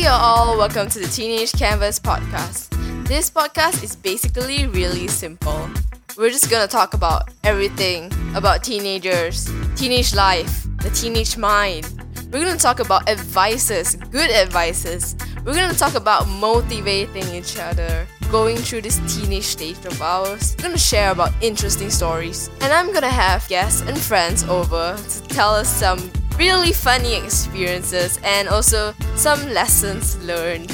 all, welcome to the Teenage Canvas podcast. This podcast is basically really simple. We're just gonna talk about everything about teenagers, teenage life, the teenage mind. We're gonna talk about advices, good advices. We're gonna talk about motivating each other, going through this teenage stage of ours. We're gonna share about interesting stories. And I'm gonna have guests and friends over to tell us some really funny experiences and also some lessons learned.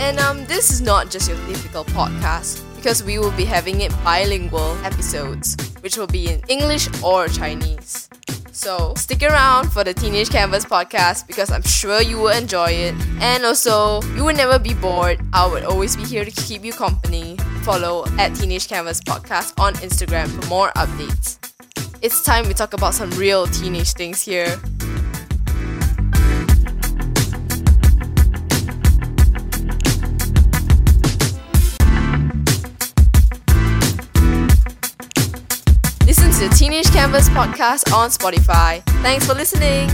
And um, this is not just your typical podcast because we will be having it bilingual episodes, which will be in English or Chinese. So stick around for the Teenage Canvas podcast because I'm sure you will enjoy it. And also, you will never be bored. I would always be here to keep you company. Follow at Teenage Canvas Podcast on Instagram for more updates. It's time we talk about some real teenage things here. Listen to the Teenage Canvas podcast on Spotify. Thanks for listening.